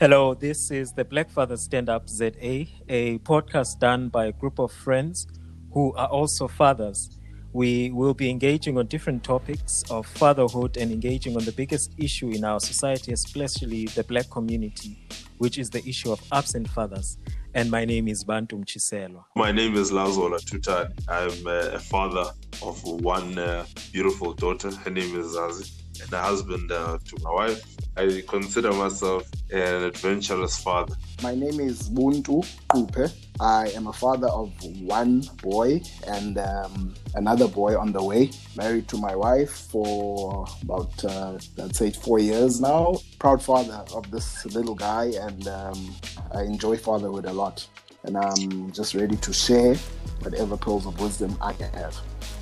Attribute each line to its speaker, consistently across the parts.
Speaker 1: Hello, this is the Black Father Stand Up ZA, a podcast done by a group of friends who are also fathers. We will be engaging on different topics of fatherhood and engaging on the biggest issue in our society, especially the black community, which is the issue of absent fathers. And my name is Bantu Mchiselo.
Speaker 2: My name is Lazola Tutan. I'm uh, a father of one uh, beautiful daughter. Her name is Zazi, and a husband uh, to my wife. I consider myself an adventurous father.
Speaker 3: My name is Buntu Kupe. I am a father of one boy and um, another boy on the way. Married to my wife for about, uh, let's say, four years now. Proud father of this little guy, and um, I enjoy fatherhood a lot. And I'm just ready to share whatever pearls of wisdom I can have.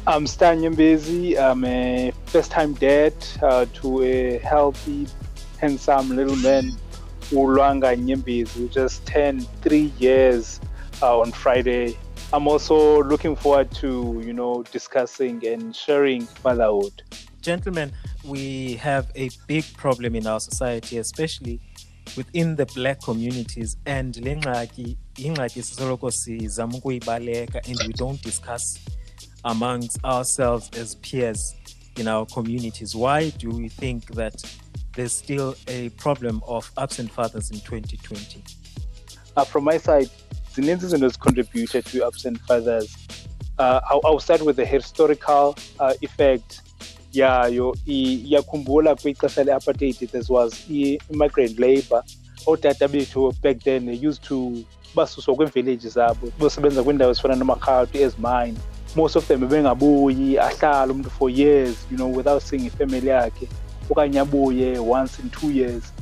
Speaker 4: I'm Stan Nyembezi. I'm a first time dad uh, to a healthy, handsome little man, Ulwanga Nyembezi, who just turned three years uh, on Friday. I'm also looking forward to, you know, discussing and sharing fatherhood.
Speaker 1: Gentlemen, we have a big problem in our society, especially within the black communities and and we don't discuss amongst ourselves as peers in our communities? Why do we think that there's still a problem of absent fathers in 2020
Speaker 4: uh, from my side the zininzi izinto ezicontributed to absent fathers. Uh, I'll, I'll start with the historical uh, effect. Yayo iyakhumbula kwixesha le-apartheid this was i-immigrant labor. Ootata bethu back then they used to basuswa kwiimvillage zabo bosebenza kwiindawo ezifana nomarhawuti ezimine most of them bebengabuyi ahlala umntu for years you know without seeing ifamily yakhe okanye abuye once in two years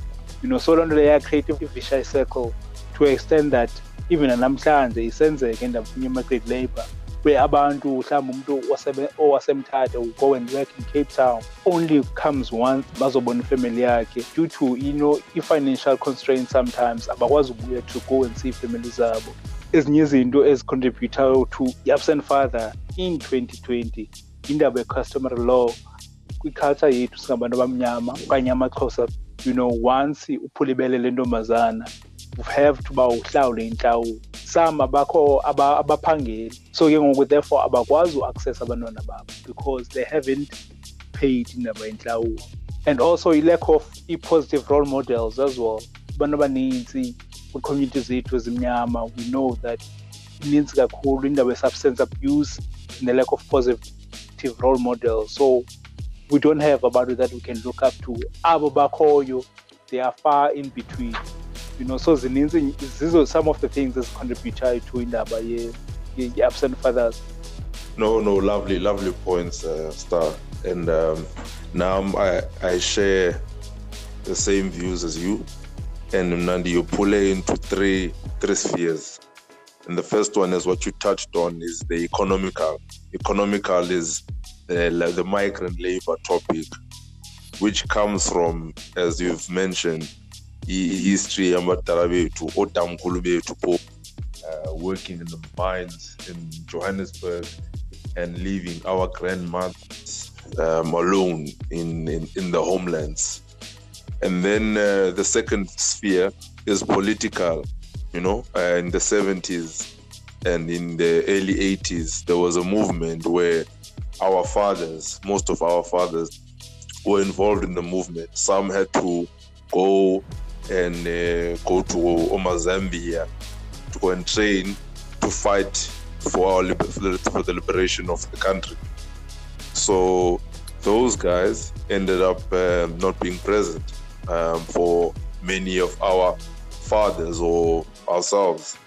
Speaker 4: you know. So loo nto leyo yacreate i-vicious circle to extend that even namhlanje isenzeka endaweni ye-market labor where abantu mhlawumbi umuntu owasemthatha go and work in cape town only comes once bazobona ifamily yakhe. Due to you know i-financial constraints sometimes abakwazi ukubuya to go and see ifamily zabo ezinye izinto ezicontributayo to i-absent father in 2020 indaba ye-customary law kwiculture yethu singabantu abamnyama okanye amaxhosa you know once uphula ibele lentombazana you have to uba uhlawule intlawulo. Some abakho abaphangeli. So ke ngoku therefore abakwazi uaccess abantwana babo because they haven't paid indaba yentlawulo. And also i-lack of i-positive role models as well. Abantu abanintsi kwii-community zethu ezimnyama we know that ininzi kakhulu indaba ye-substance abuse and the lack of positive role models. So we don't have abantu that we can look up to. Abo bakhoyo they are far in between you know. So zininzi zizo some of the things ezicontributayo to indaba ye-absent fathers.
Speaker 2: No no lovely lovely points uh, star. And um, now I, I share the same views as you and Nandi, you pull it into three three spheres. And the first one is what you touched on is the economical. Economical is the, the migrant labor topic which comes from as you've mentioned history yamadala uh, working in the mines in johannesburg and leaving our grandmothers um, alone in, in, in the homelands and then uh, the second sphere is political you know uh, in the 70s and in the early 80s there was a movement where our fathers most of our fathers were involved in the movement some had to go and uh, go to Omazambia to go and train to fight for our for the liberation of the country. So those guys ended up uh, not being present um, for many of our fathers or ourselves.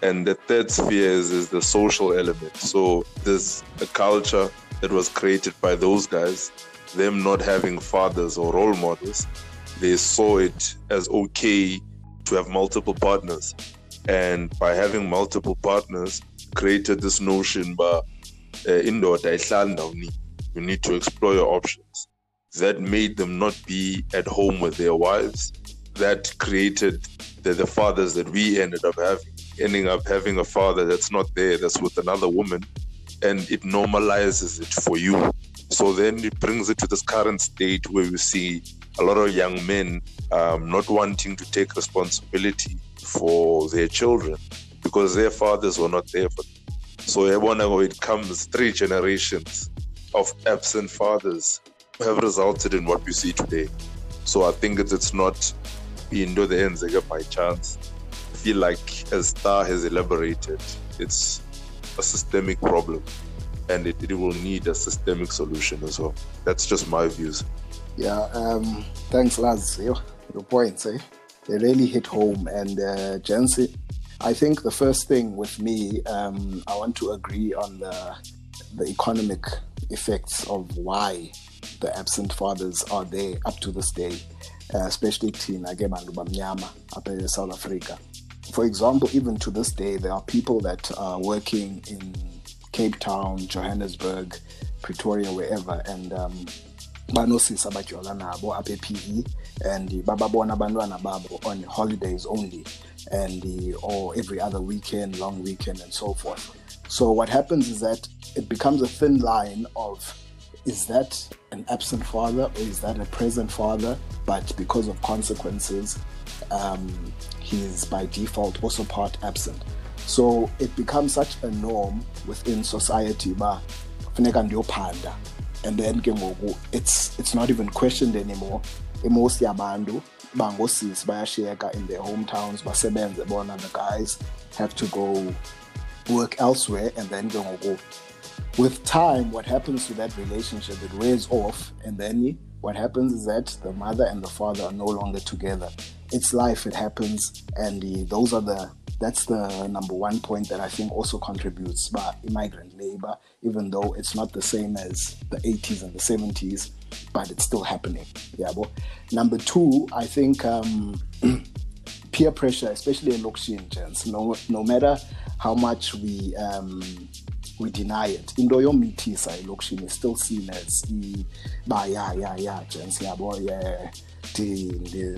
Speaker 2: And the third sphere is, is the social element. So there's a culture that was created by those guys, them not having fathers or role models, they saw it as okay to have multiple partners. And by having multiple partners, created this notion by indoor you need to explore your options. That made them not be at home with their wives. That created the, the fathers that we ended up having, ending up having a father that's not there, that's with another woman, and it normalizes it for you. So then it brings it to this current state where we see a lot of young men um, not wanting to take responsibility for their children because their fathers were not there for them. So it comes three generations of absent fathers have resulted in what we see today. So I think it's, it's not into the ends by chance. I feel like as Star has elaborated, it's a systemic problem and it, it will need a systemic solution as well. That's just my views.
Speaker 3: Yeah, um, thanks, Laz. Your, your points, eh? They really hit home. And uh, I think the first thing with me, um, I want to agree on the the economic effects of why the absent fathers are there up to this day, uh, especially Tina Gebandu up in South Africa. For example, even to this day, there are people that are working in Cape Town, Johannesburg, Pretoria, wherever, and um, banosisi abajola nabo apha e-pe and bababona abantwana on holidays only and or every other weekend long weekend and so forth so what happens is that it becomes a thin line of is that an absent father or is that a present father? But because of consequences um, he's by default also part absent. So it becomes such a norm within society ba ndiyophanda. And then it's it's not even questioned anymore. Most yabantu bangosisi bayashiyeka in their hometowns basebenze bona the guys have to go work elsewhere and then ke ngoku with time what happens to that relationship? It wears off and then what happens is that the mother and the father are no longer together. It's life it happens and the, those are the that's the number one point that I think also contributes by immigrant labor, even though it's not the same as the 80s and the 70s, but it's still happening. Yeah, but number two, I think um, peer pressure, especially in Lokshin gents, no, no matter how much we um, we deny it. Into yomithisa elokishini is still seen as ba ya ya ya gents yabo yeah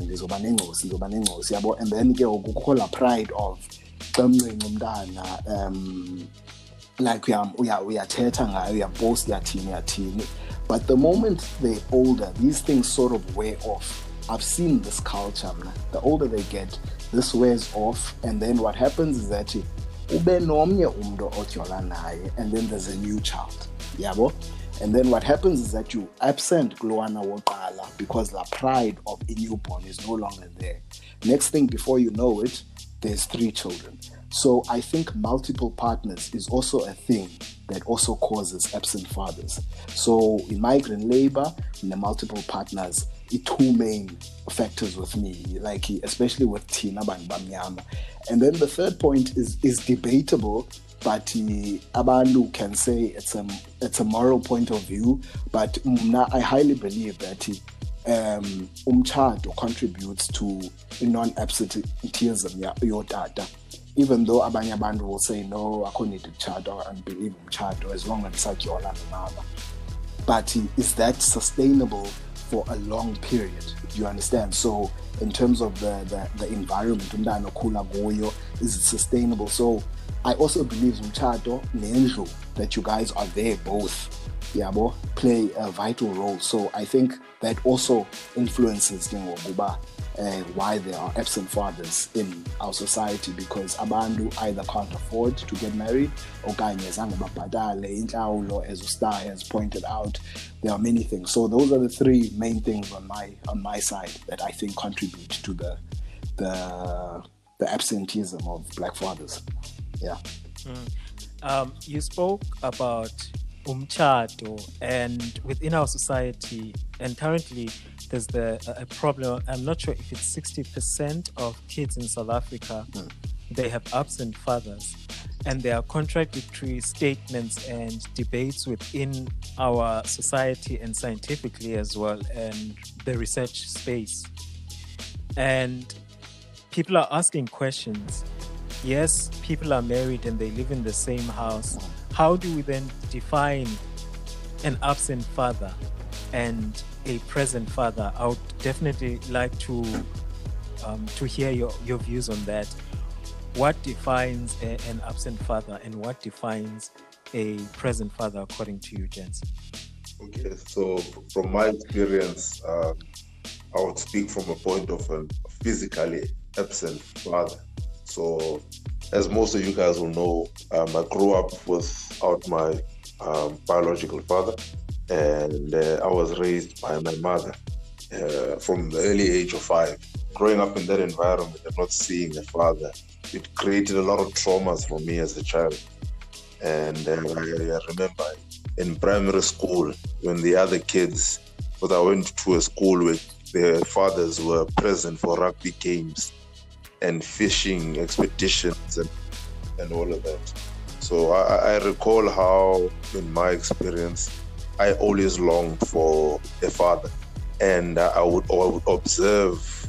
Speaker 3: ndizoba nengcosi ndizoba nengcosi yabo and then ke kukho la pride of xa umncinci umntana um like uyathetha ngayo uyampost uyathini uyathini but the moment they're older these things sort of wear off i've seen this culture the older they get this wears off and then what happens is that and then there's a new child yabo and then what happens is that you absent Gloana Wokala because the pride of a newborn is no longer there. Next thing before you know it, there's three children. So I think multiple partners is also a thing that also causes absent fathers. So in migrant labor, in the multiple partners, the two main factors with me, like especially with Tina Banyama. And then the third point is is debatable but abantu can say it's a it's a moral point of view but i highly believe that um umchado contributes to non-absenteeism yotata even though abanye abantu will say no I couldn't need umchado and believe umchado as long as ndisatyola nomama but is that sustainable for a long period. Do you understand? So in terms of the the, the environment is it sustainable? So I also believe Mchato Nenju that you guys are there both yabo play a vital role. So I think that also influences you know, uh, why there are absent fathers in our society because abantu either can't afford to get married okanye zange babhatale intlawulo as Star has pointed out there are many things so those are the three main things on my on my side that I think contribute to the the the absenteeism of black fathers yeah.
Speaker 1: Mm. Um, you spoke about umchato, and within our society, and currently there's the a problem. I'm not sure if it's 60% of kids in South Africa mm. they have absent fathers, and there are contradictory statements and debates within our society and scientifically as well, and the research space. And people are asking questions yes, people are married and they live in the same house. How do we then define an absent father and a present father? I would definitely like to um, to hear your, your views on that. What defines a, an absent father and what defines a present father according to you, Jens?
Speaker 2: Okay, so from my experience, uh, I would speak from a point of a physically absent father. So, as most of you guys will know, um, I grew up without my um, biological father, and uh, I was raised by my mother uh, from the early age of five. Growing up in that environment and not seeing a father, it created a lot of traumas for me as a child. And uh, I, remember in primary school when the other kids, but I went to a school where their fathers were present for rugby games and fishing expeditions and, and all of that. So I, I recall how, in my experience, I always longed for a father, and I would, I would observe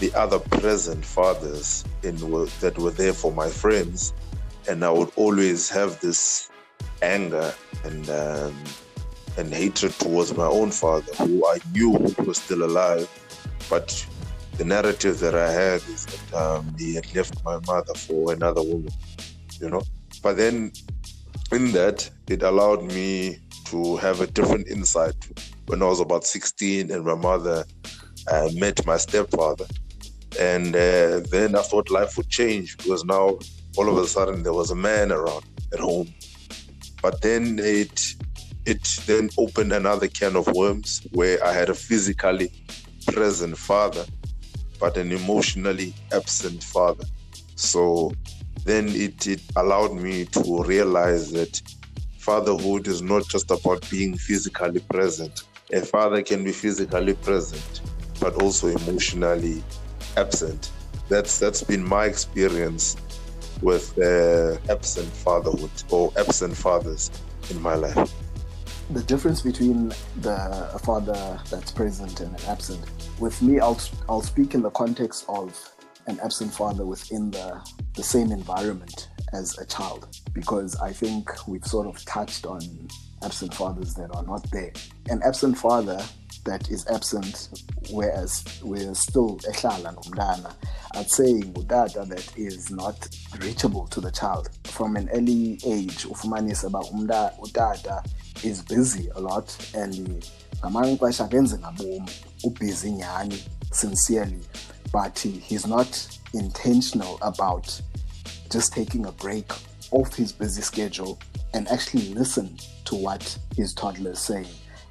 Speaker 2: the other present fathers in that were there for my friends, and I would always have this anger and um, and hatred towards my own father, who I knew was still alive, but the narrative that I had is that um, he had left my mother for another woman, you know. But then, in that, it allowed me to have a different insight when I was about 16 and my mother uh, met my stepfather. And uh, then I thought life would change because now all of a sudden there was a man around at home. But then it it then opened another can of worms where I had a physically present father, but an emotionally absent father. So then it, it allowed me to realize that fatherhood is not just about being physically present. A father can be physically present, but also emotionally absent. That's that's been my experience with uh, absent fatherhood or absent fathers in my life.
Speaker 3: The difference between the father that's present and an absent. With me, I'll I'll speak in the context of an absent father within the the same environment as a child because I think we've sort of touched on absent fathers that are not there. An absent father that is absent, whereas we're still ehlala nomntana. I'd say that is not reachable to the child from an early age. Ufumanisa about udada is busy a lot and ngamanye ixesha akenze ngabomi ubusy nyhani sincerely but he's not intentional about just taking a break off his busy schedule and actually listen to what his toddler is saying.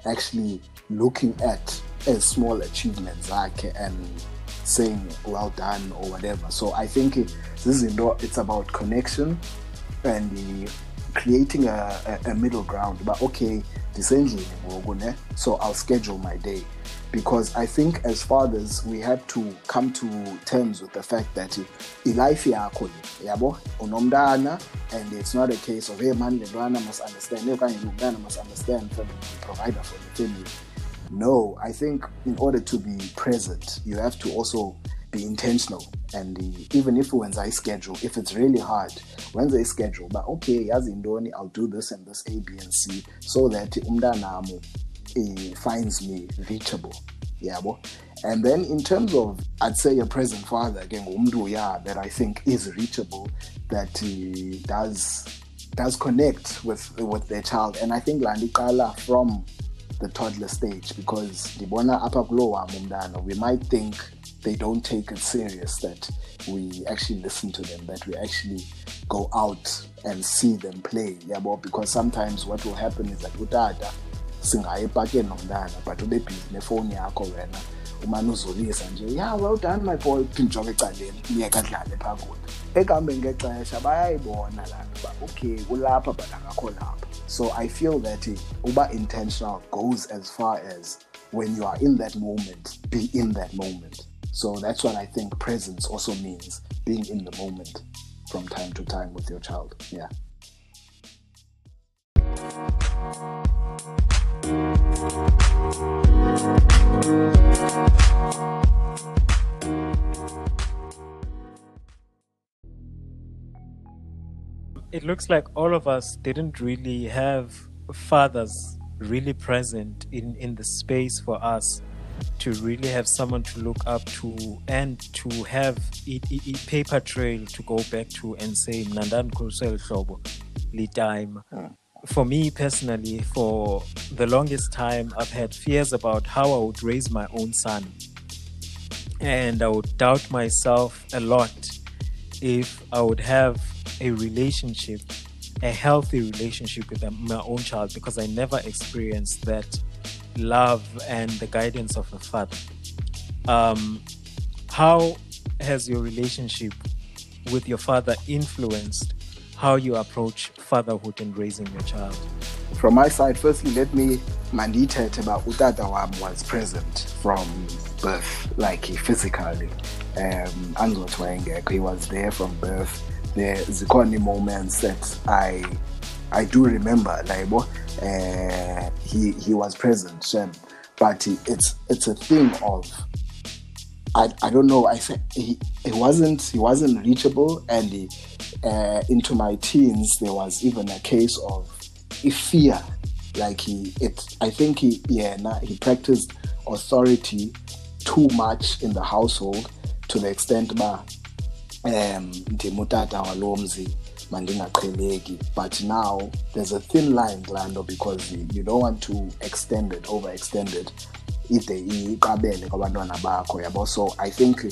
Speaker 3: Actually looking at a small achievements like and saying well done or whatever. So I think this is it's about connection and creating a, a, a middle ground. But okay, so I'll schedule my day. Because I think as fathers we have to come to terms with the fact that life yakho yabo? Unomntana and it's not a case of hey man lentwana must understand okanye umntana must understand from provider for the family. No i think in order to be present you have to also be intentional. And even if wenza i-schedule if it's really hard wenza i-schedule but okay yazi intoni i'll do this and this a b and c so that umntanamo uh, finds me reachable yeah yabo? And then in terms of i'd say your present father again umntu yeah that i think is reachable that he does does connect with with their child. And i think la from the toddler stage because kulo wam umntana we might think they don't take it serious that we actually listen to them that we actually go out and see them play yabo? Because sometimes what will happen is that utata singaye epakeni nomntana but ube bhizi nefowuni yakho wena umane uzolisa nje ya well done my boy phinjonga ecaleni myeka adlale phaa kude ekuhambeni ngexesha bayayibona laa nto uba okay kulapha but akakho lapha. So i feel that uba intentional goes as far as when you are in that moment be in that moment so that's what i think presence also means being in the moment from time to time with your child. Yeah.
Speaker 1: It looks like all of us didn't really have fathers really present in, in the space for us to really have someone to look up to and to have a, a, a paper trail to go back to and say mnandani khulisa hlobo litime hmm. For me personally, for the longest time, I've had fears about how I would raise my own son. And I would doubt myself a lot if I would have a relationship, a healthy relationship with my own child, because I never experienced that love and the guidance of a father. Um, how has your relationship with your father influenced how you approach fatherhood and raising your child?
Speaker 3: From my side, firstly, let me mandithethe about utata was present from birth, like physically. Um, he was there from birth. There's zikhona moments that I I do remember, like, uh, he he was present, Shem. But it's it's a thing of I, I don't know. I said he, he wasn't he wasn't reachable, and he, uh, into my teens there was even a case of fear. Like he, it. I think he yeah nah, he practiced authority too much in the household to the extent that um ndimutata walomzi mandingaqheleki but now there's a thin line lando because you, don't want to extend it overextend it ide iqabele kwabantwana bakho yabo? So i think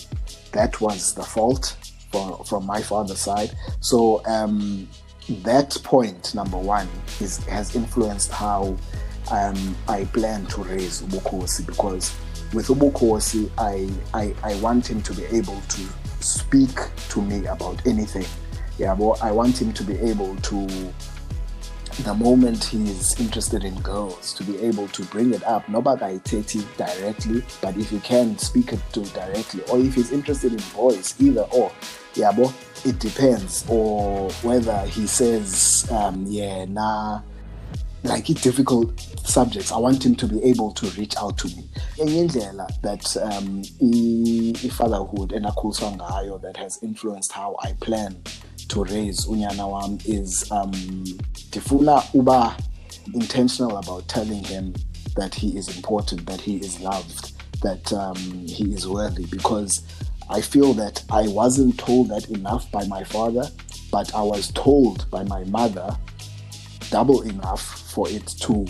Speaker 3: that was the fault for, from my father's side. So um, that point number one is has influenced how um, i plan to raise ubukhosi because with ubukhosi I, I i want him to be able to speak to me about anything yeah well i want him to be able to the moment he's interested in girls to be able to bring it up. Nobody take it directly but if he can speak it to directly or if he's interested in boys either or. Yeah but it depends or whether he says um, yeah nah. Like difficult subjects. I want him to be able to reach out to me. That um, i-fatherhood endakhuliswa ngayo that has influenced how i plan to raise unyana wam is um uba intentional about telling him that he is important that he is loved that um, he is worthy because i feel that i wasn't told that enough by my father but i was told by my mother double enough for it to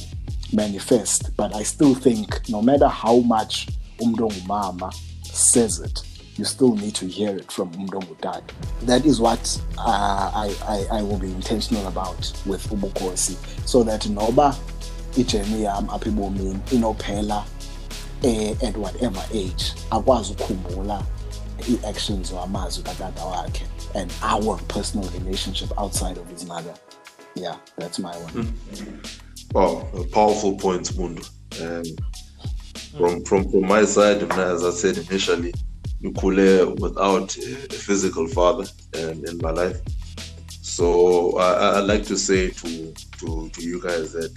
Speaker 3: manifest. But i still think no matter how much umdong mama says it you still need to hear it from Umdongo Dad. That is what uh, I, I, I will be intentional about with Ubukosi. So that noba ijeni yam apha ebomini inophela eh, at whatever age akwazi ukukhumbula ii-actions wamazwi katata wakhe and our personal relationship outside of his mother. Yeah, that's my one.
Speaker 2: Mm. Powerful point, Mundo. Um, from, from from my side, as I said initially, Nkule without a physical father um, in my life. So I, would like to say to, to, to you guys that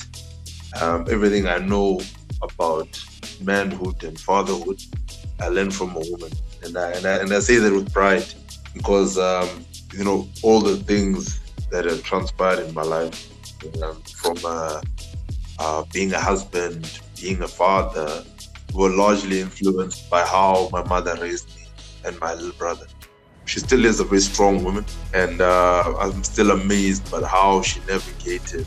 Speaker 2: um, everything I know about manhood and fatherhood, I learned from a woman, and I and I, and I say that with pride because um, you know all the things that have transpired in my life, um, from uh, uh, being a husband, being a father, were largely influenced by how my mother raised me and my little brother. She still is a very strong woman, and uh, I'm still amazed by how she navigated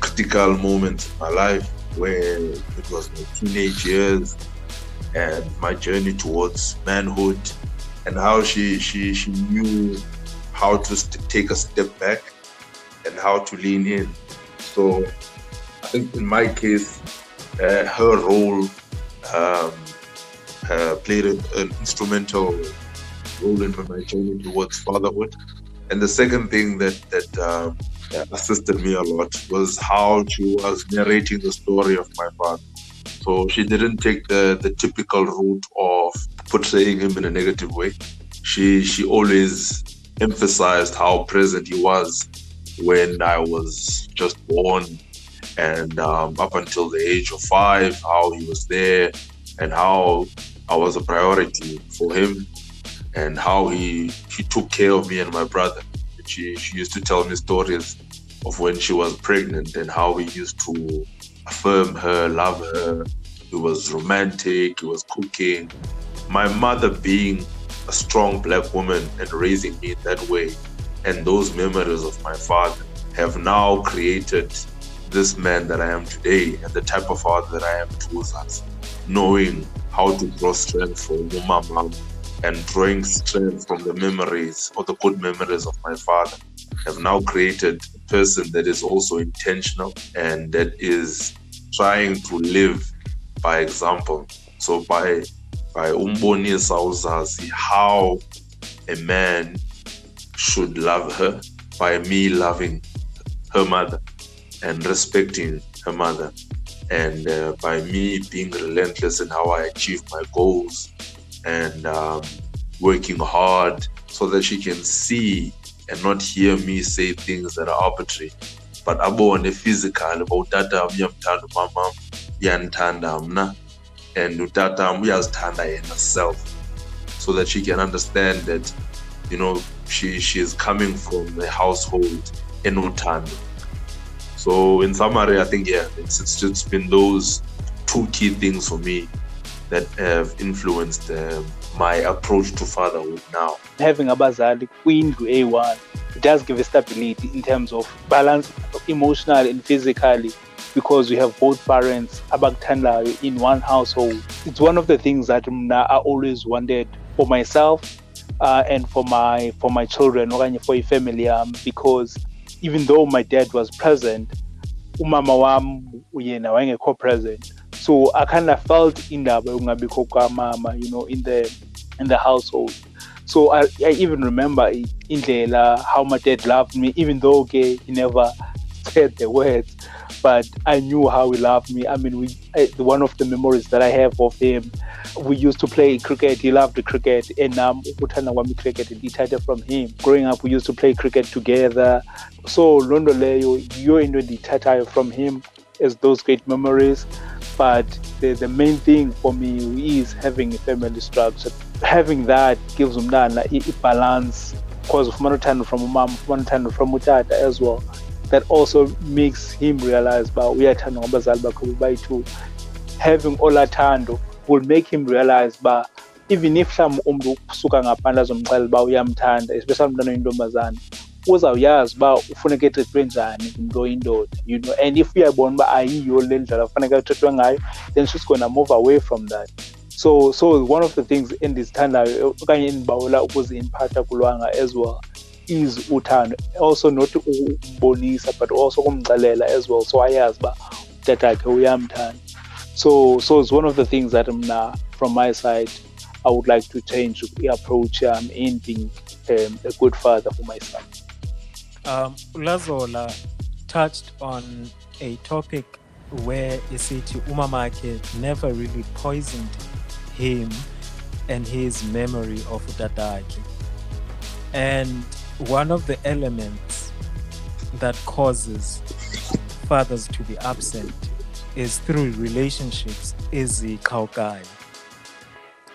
Speaker 2: critical moments in my life where it was my teenage years and my journey towards manhood, and how she she she knew how to take a step back and how to lean in. So I think in my case, uh, her role um, uh, played an instrumental role in my journey towards fatherhood. And the second thing that that um, assisted me a lot was how she was narrating the story of my father. So she didn't take the, the typical route of portraying him in a negative way. She she always emphasized how present he was when I was just born and um, up until the age of five, how he was there and how I was a priority for him and how he he took care of me and my brother. She she used to tell me stories of when she was pregnant and how he used to affirm her, love her. He was romantic, he was cooking. My mother being a strong black woman and raising me in that way, and those memories of my father have now created this man that I am today and the type of father that I am towards us. knowing how to draw strength from mama and drawing strength from the memories or the good memories of my father have now created a person that is also intentional and that is trying to live by example so by by umbonisa uzazi how a man should love her by me loving her mother and respecting her mother. And uh, by me being relentless in how I achieve my goals and um, working hard so that she can see and not hear me say things that are arbitrary. But abone physical utata uyamthanda umama uyandithanda mna and utata uyazithanda yena self. So that she can understand that you know she she is coming from a household in enothando so in summary i think yeah it's, it's it's been those two key things for me that have influenced um, my approach to fatherhood now.
Speaker 4: Having abazali kwindlu a1 it does give a stability in terms of balance emotionally and physically because we have both parents abakuthandayo in one household. It's one of the things that mna i always wanted for myself uh, and for my for my children okanye for ifamily yam because even though my dad was present umama wam yena wayengekho present so i kind of felt indaba yokungabikho kwamama you know in the in the household so I, I even remember indlela how my dad loved me even though okay, he never said the words but I knew how he loved me. I mean, we I, one of the memories that I have of him, we used to play cricket. He loved cricket, and um, ukuthanda cricket ndiyithatha from him. Growing up, we used to play cricket together. So loo nto leyo yiyo into endiyithathayo from him as those great memories. But the, the main thing for me is having a family structure. Having that gives umntana i-balance because ufumana uthando from umama ufumana uthando from utata as well that also makes him realize uba uyathandwa ngabazali bakho bayi-two having olathando will make him realize uba even if mhlawumbi umntu usuka ngaphandle azomxelela uba uyamthanda especially umntwana oyintombazane uzawuyazi uba ufuneka ethethwe njani ngumntu oyindoda you know? And if uyabona uba ayiyo le ndlela kufaneka ethethwe ngayo then she's gonna move away from that. So so one of the things endizithandayo okanye endibawela ukuzi-imphatha kulwanga as well is uthando also not ukubonisa but also kumxelela as well so ayazi uba utatakhe uyamthanda. So so it's one of the things that mna from my side i would like to change the approach um, in being um, a good father for my son
Speaker 1: um ulazola touched on a topic where isithi umamakhe never really poisoned him and his memory of utatakhe and one of the elements that causes fathers to be absent is through relationships is the kaukai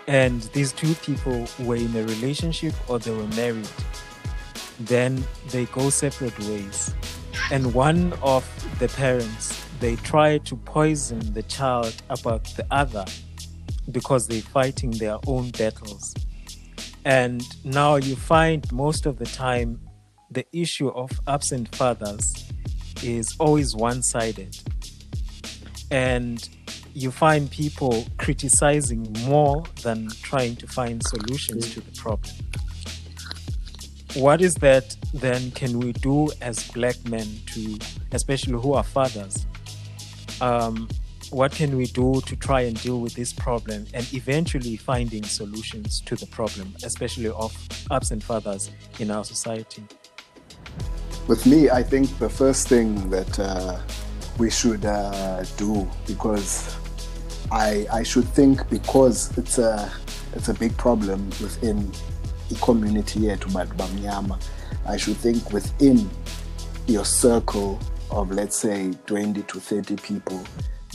Speaker 1: and these two people were in a relationship or they were married then they go separate ways and one of the parents they try to poison the child about the other because they're fighting their own battles and now you find most of the time the issue of absent fathers is always one sided. And you find people criticizing more than trying to find solutions to the problem. What is that then can we do as black men to, especially who are fathers, um, what can we do to try and deal with this problem and eventually finding solutions to the problem, especially of absent fathers in our society?
Speaker 3: With me, I think the first thing that uh, we should uh, do, because I, I should think because it's a, it's a big problem within community here to Bamnyama, I should think within your circle of let's say 20 to 30 people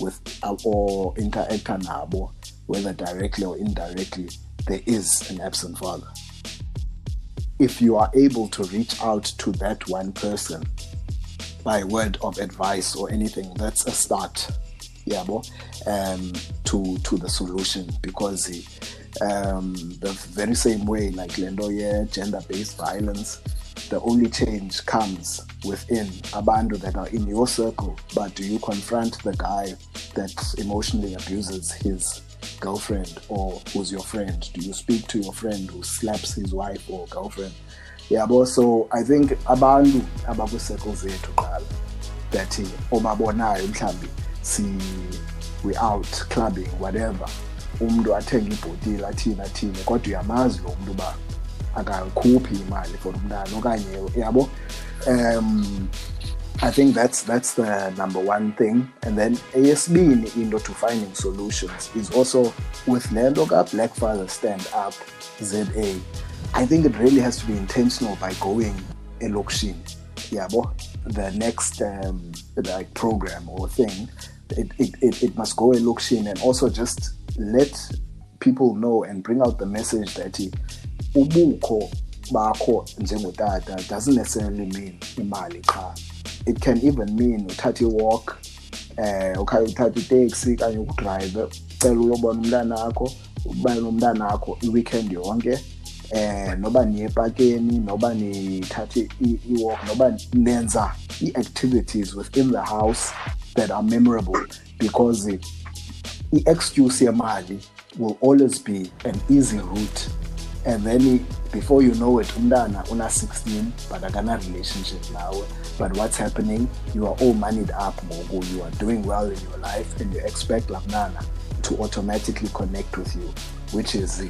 Speaker 3: with uh, or interact nabo, whether directly or indirectly, there is an absent father. If you are able to reach out to that one person by word of advice or anything, that's a start. Yeah, um, to to the solution because um, the very same way like Lendo, yeah, gender-based violence the only change comes within abantu that are in your circle. But do you confront the guy that emotionally abuses his girlfriend or who's your friend? Do you speak to your friend who slaps his wife or girlfriend? Yeah, but so I think abantu abakwi-circles zethu qala that obabonayo mhlambi si we out clubbing whatever umuntu athenga ibhotile athini athini kodwa uyamazi lo muntu uba akakhuphi imali for umntana okanye yabo um I think that's that's the number one thing. And then eyesibini into to finding solutions is also with Lendo Black Father Stand Up ZA. I think it really has to be intentional by going elokishini. Yabo, the next um, like program or thing, it, it, it, it must go elokishini and also just let people know and bring out the message that ubukho bakho njengotata doesn't necessarily mean imali qha it can even mean uthathe i-walk eh okanye uthathe itaxi kanye ukudrive ucela uyobona umntana wakho uba nomntana wakho i-weekend yonke eh noba niye epakeni noba nithathe i-walk noba nenza i-activities within the house that are memorable because i-excuse yemali will always be an easy route. And then before you know it umntana una 16 but akana relationship nawe. But what's happening you are all moneyed up ngoku. You are doing well in your life and you expect lamnana to automatically connect with you which is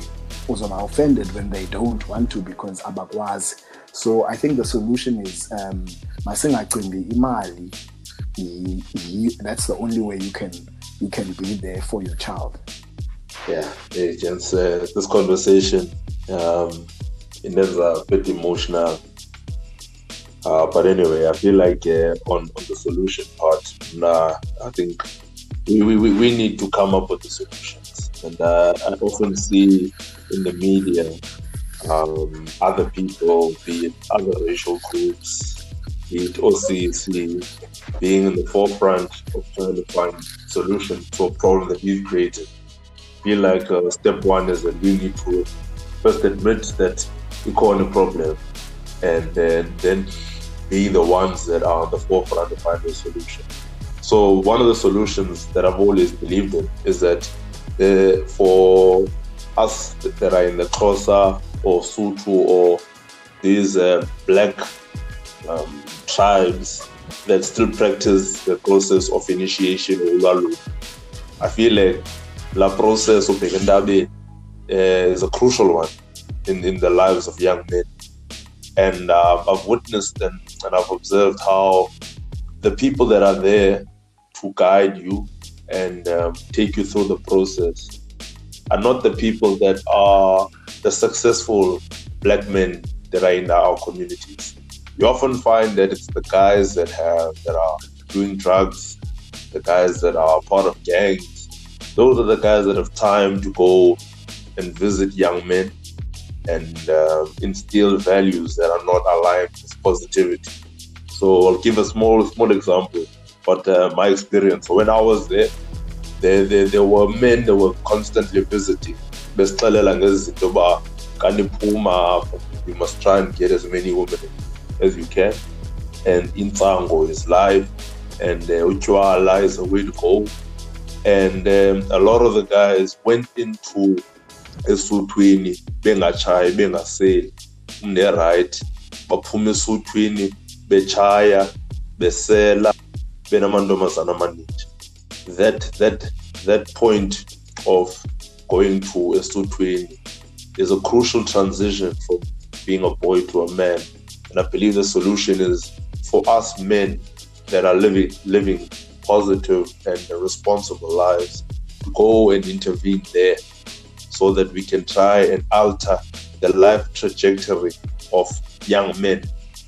Speaker 3: uzoma offended when they don't want to because abakwazi so i think the solution is um masingacimbi imali that's the only way you can you can be there for your child
Speaker 2: yeah agents uh, this conversation um, a bit emotional. Uh, but anyway, I feel like uh, on, on the solution part, nah, I think we, we, we need to come up with the solutions. And uh, I often see in the media um, other people, be it other racial groups, be it OCC, being in the forefront of trying to find solutions to a problem that we've created. Feel like uh, step one is that we need to first admit that a problem and then, then be the ones that are on the forefront to find a solution. So one of the solutions that I've always believed in is that for us that are in the Xhosa or Sotho or these uh, black um, tribes that still practice the process of initiation or I feel like the process of the uh, is a crucial one in, in the lives of young men. And uh, I've witnessed and, and I've observed how the people that are there to guide you and um, take you through the process are not the people that are the successful black men that are in our communities. You often find that it's the guys that have that are doing drugs, the guys that are part of gangs. Those are the guys that have time to go and visit young men and uh, instill values that are not aligned with positivity. So I'll give a small small example. But uh, my experience when I was there, there, there, there were men that were constantly visiting. You must try and get as many women as you can. And Intango is live, and uh, Uchwala is a way to go. And um, a lot of the guys went into esuthwini bengatshayi bengaseli ne-right baphuma esuthwini betshaya besela that that that point of going to esuthwini is a crucial transition from being a boy to a man. And i believe the solution is for us men that are living living positive and responsible lives to go and intervene there so that we can try and alter the life trajectory of young men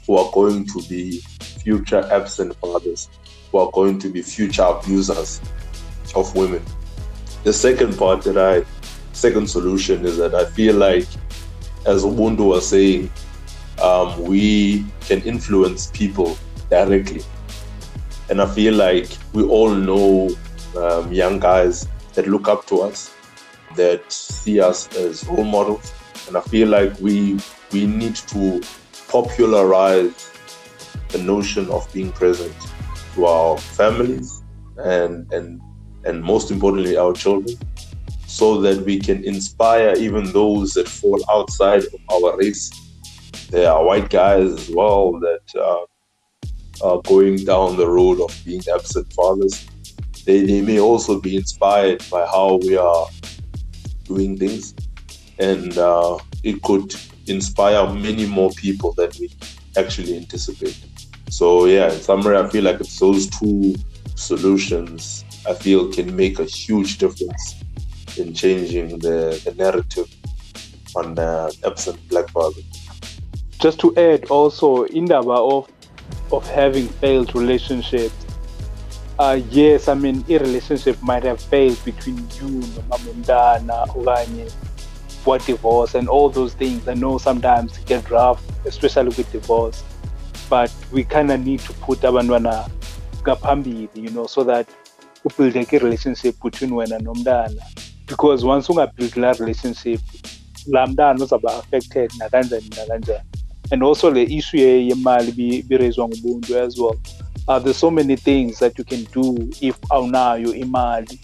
Speaker 2: who are going to be future absent fathers, who are going to be future abusers of women. The second part that I, second solution is that I feel like, as Ubuntu was saying, um, we can influence people directly. And I feel like we all know um, young guys that look up to us that see us as role models. And I feel like we we need to popularize the notion of being present to our families and and and most importantly our children so that we can inspire even those that fall outside of our race. There are white guys as well that are going down the road of being absent fathers. They, they may also be inspired by how we are doing things. And uh, it could inspire many more people than we actually anticipate so yeah in summary i feel like it's those two solutions i feel can make a huge difference in changing the, the narrative on the absent black father.
Speaker 4: Just to add also indaba of of having failed relationships uh, yes i mean a relationship might have failed between you noma umntana okanye what divorce and all those things. I know sometimes get rough especially with divorce but we kind of need to put abantwana ngaphambili you know so that ubuildeke relationship between wena nomntana. Because once ungabuild la relationship la mntana uzaba affected nakanjani nakanjani. And also the issue yemali birezwa ngubuntu as well. There's so many things that you can do if awunayo imali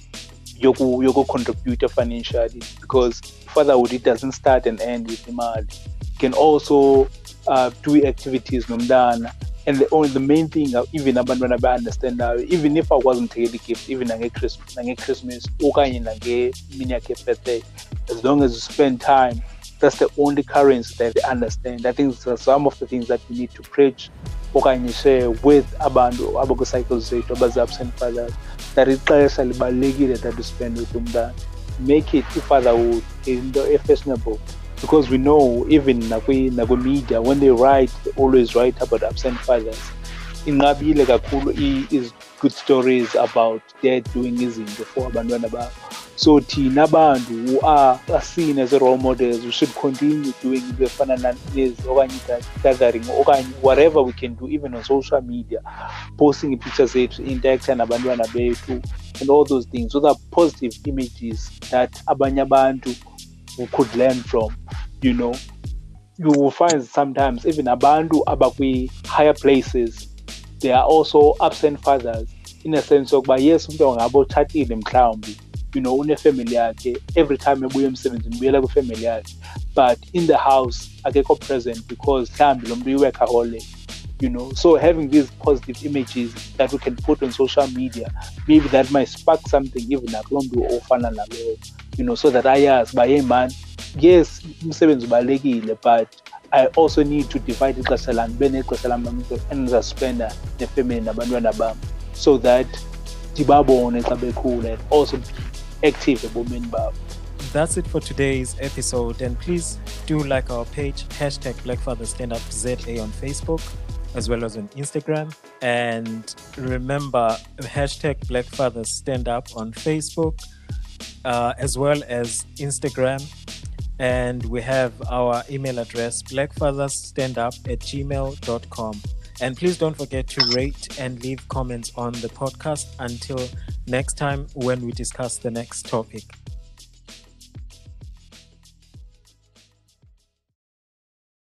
Speaker 4: yoku yoku-contribute financially? Because fatherhood it doesn't start and end with imali. You can also uh, do activities nomntana. And the, only, the main thing uh, even abantwana bayi-understandayo even if i wasn't taking gift even nange-christmas okanye nangemini yakhe birthday as long as you spend time that's the only currency that they understand. I think some of the things that we need to preach okanye share with abantu abakwi-cycles zethu abazi-absent fathers that ixesha libalulekile that you spend with umntana. Make it i-fatherhood into e-fashionable because we know even nakwi-media when they write they always write about absent fathers. Inqabile kakhulu is good stories about dad doing izinto for abantwana babo so thina bantu who are seen as role models we should continue doing into efana nalezi okanye gathering okanye whatever we can do even on social media posting pictures zethu interacta nabantwana bethu and all those things. Those are positive images that abanye abantu could learn from you know. You will find sometimes even abantu abakwi-higher places they are also absent fathers in a sense yokuba yes umntu angabe utshatile mhlawumbi you know unefamily yakhe every time ebuya emsebenzini ubuyela kwifamily yakhe. But in the house akekho present because mhlawumbi lo mntu iworkaholic you know. So having these positive images that we can put on social media maybe that might spark something even nakuloo mntu ofana naloyo you know so that ayazi uba hey man yes umsebenzi ubalulekile but i also need to divide ixesha lam ndibe nexesha lam endizaspenda nefemily nabantwana bam so that ndibabone xa bekhula and also active ebomini babo.
Speaker 1: That's it for today's episode and please do like our page hashtag blackfather stand up za on facebook as well as on instagram and remember hashtag blackfather stand up on facebook uh, as well as instagram. And we have our email address blackfathersstandup at gmail.com and please don't forget to rate and leave comments on the podcast. Until next time when we discuss the next topic